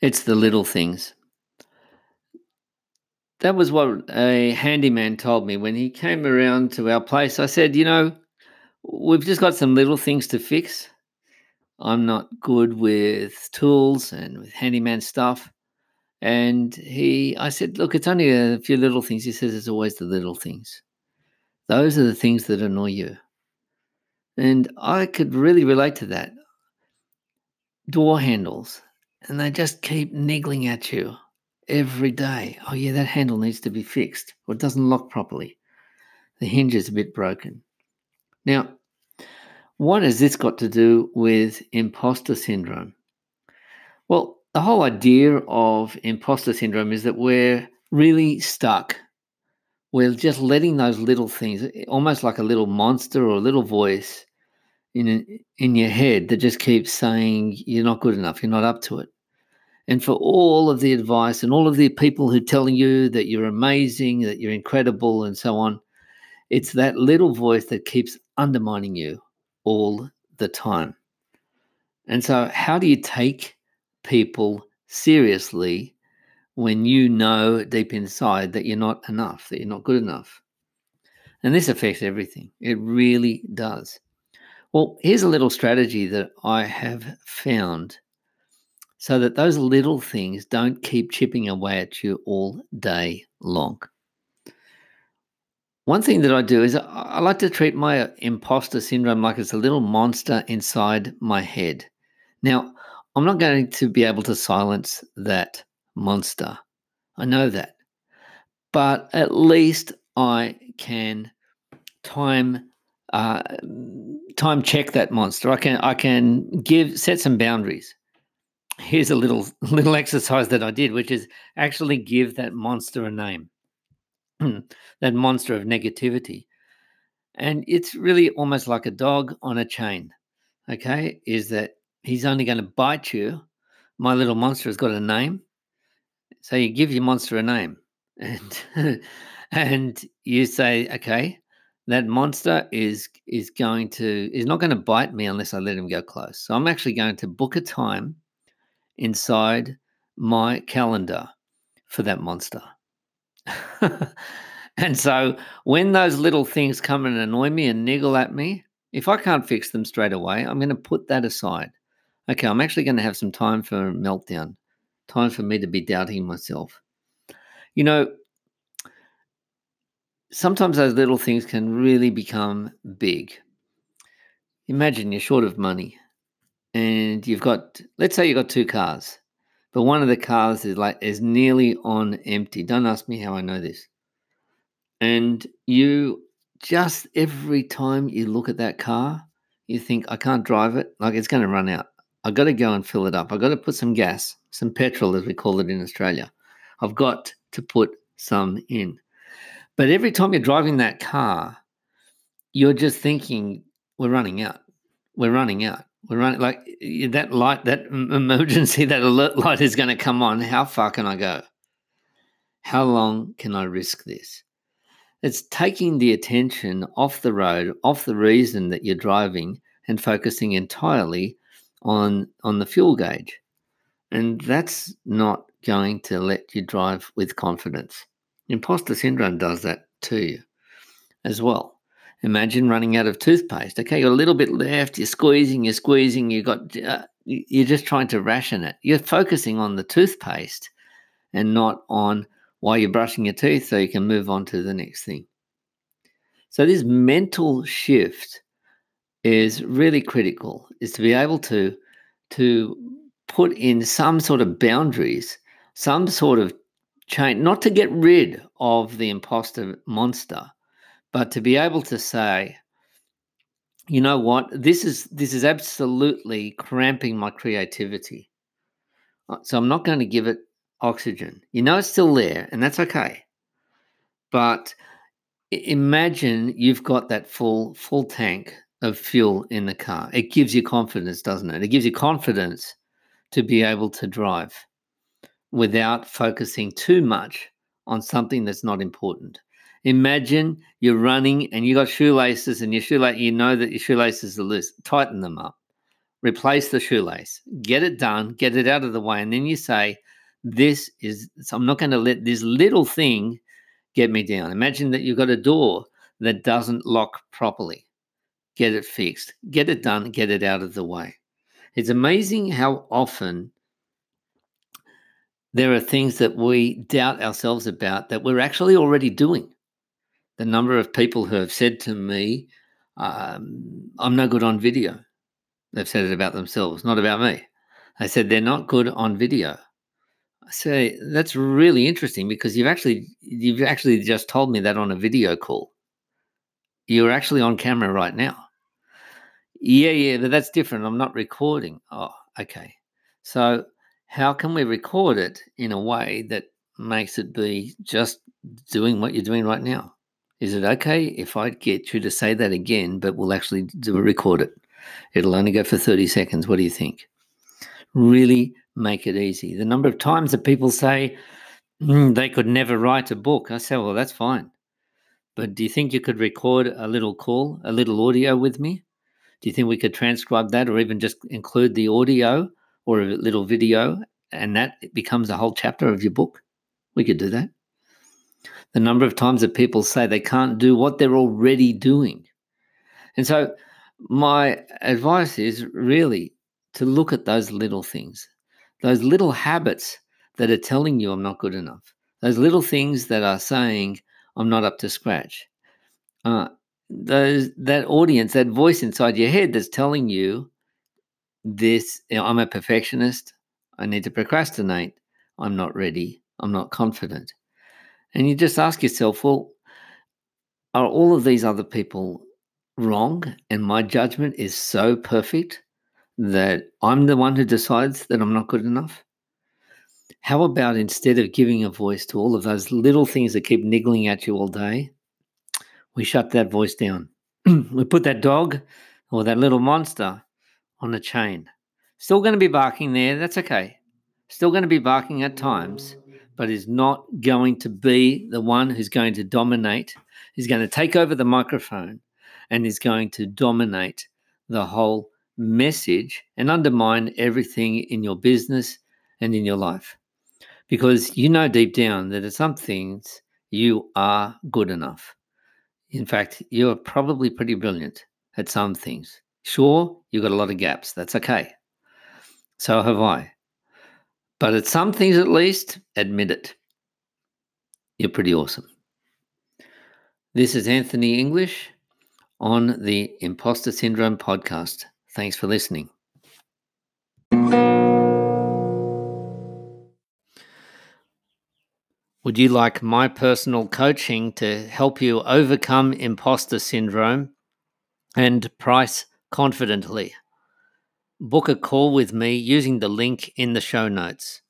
It's the little things. That was what a handyman told me when he came around to our place. I said, You know, we've just got some little things to fix. I'm not good with tools and with handyman stuff. And he, I said, Look, it's only a few little things. He says, It's always the little things. Those are the things that annoy you. And I could really relate to that. Door handles, and they just keep niggling at you every day. Oh, yeah, that handle needs to be fixed, or it doesn't lock properly. The hinge is a bit broken. Now, what has this got to do with imposter syndrome? Well, the whole idea of imposter syndrome is that we're really stuck. We're just letting those little things, almost like a little monster or a little voice in in your head that just keeps saying you're not good enough, you're not up to it. And for all of the advice and all of the people who are telling you that you're amazing, that you're incredible, and so on, it's that little voice that keeps undermining you all the time. And so, how do you take people seriously when you know deep inside that you're not enough, that you're not good enough? And this affects everything. It really does. Well, here's a little strategy that I have found so that those little things don't keep chipping away at you all day long. One thing that I do is I like to treat my imposter syndrome like it's a little monster inside my head. Now, I'm not going to be able to silence that monster. I know that. But at least I can time uh, time check that monster. I can I can give set some boundaries here's a little little exercise that I did, which is actually give that monster a name, that monster of negativity, and it's really almost like a dog on a chain. Okay, is that he's only going to bite you. My little monster has got a name, so you give your monster a name, and and you say, okay, that monster is is going to is not going to bite me unless I let him go close. So I'm actually going to book a time inside my calendar for that monster. and so when those little things come and annoy me and niggle at me, if I can't fix them straight away, I'm going to put that aside. Okay, I'm actually going to have some time for meltdown, time for me to be doubting myself. You know, sometimes those little things can really become big. Imagine you're short of money and you've got let's say you've got two cars but one of the cars is like is nearly on empty. Don't ask me how i know this. And you just every time you look at that car you think i can't drive it. Like it's going to run out. I've got to go and fill it up. I've got to put some gas some petrol as we call it in australia. I've got to put some in. But every time you're driving that car you're just thinking we're running out. We're running out we're running like that light, that emergency, that alert light is going to come on. How far can I go? How long can I risk this? It's taking the attention off the road, off the reason that you're driving, and focusing entirely on on the fuel gauge. And that's not going to let you drive with confidence. Imposter syndrome does that to you as well. Imagine running out of toothpaste. Okay, you're a little bit left. You're squeezing, you're squeezing. You got uh, you're just trying to ration it. You're focusing on the toothpaste and not on why you're brushing your teeth, so you can move on to the next thing. So this mental shift is really critical. Is to be able to to put in some sort of boundaries, some sort of change, not to get rid of the imposter monster, but to be able to say you know what? This is this is absolutely cramping my creativity. Uh, so i'm not going to give it oxygen. You know it's still there and that's okay. But imagine you've got that full full tank of fuel in the car. It gives you confidence doesn't it? It gives you confidence to be able to drive without focusing too much on something that's not important Imagine you're running and you got shoelaces and your shoelace, you know that your shoelaces are loose. Tighten them up. replace the shoelace, get it done, get it out of the way, and then you say, This is, so I'm not going to let this little thing get me down. Imagine that you've got a door that doesn't lock properly. Get it fixed, get it done, get it out of the way. It's amazing how often there are things that we doubt ourselves about that we're actually already doing. The number of people who have said to me, um, I'm no good on video. They've said it about themselves, not about me. They said they're not good on video. I say that's really interesting because you've actually you've actually just told me that on a video call. You're actually on camera right now. Yeah, yeah, but that's different. I'm not recording. Oh, okay. So how can we record it in a way that makes it be just doing what you're doing right now? Is it okay if I get you to say that again, but we'll actually record it? It'll only go for 30 seconds. What do you think? Really make it easy. The number of times that people say mm, they could never write a book, I say, well, that's fine. But do you think you could record a little call, a little audio with me? Do you think we could transcribe that or even just include the audio or a little video and that becomes a whole chapter of your book? We could do that. The number of times that people say they can't do what they're already doing. And so, my advice is really to look at those little things, those little habits that are telling you I'm not good enough, those little things that are saying I'm not up to scratch. Uh, those that audience, that voice inside your head that's telling you this you know, I'm a perfectionist, I need to procrastinate, I'm not ready, I'm not confident. And you just ask yourself, well, are all of these other people wrong? And my judgment is so perfect that I'm the one who decides that I'm not good enough? How about instead of giving a voice to all of those little things that keep niggling at you all day, we shut that voice down. we put that dog or that little monster on a chain. Still going to be barking there. That's okay. Still going to be barking at times, but is not going to be the one who's going to dominate. He's going to take over the microphone and is going to dominate the whole message and undermine everything in your business and in your life. Because you know deep down that at some things you are good enough. In fact, you're probably pretty brilliant at some things. Sure, you've got a lot of gaps. That's okay. So have I. But at some things, at least, admit it. You're pretty awesome. This is Anthony English on the Impostor Syndrome podcast. Thanks for listening. Would you like my personal coaching to help you overcome imposter syndrome and price confidently? Book a call with me using the link in the show notes.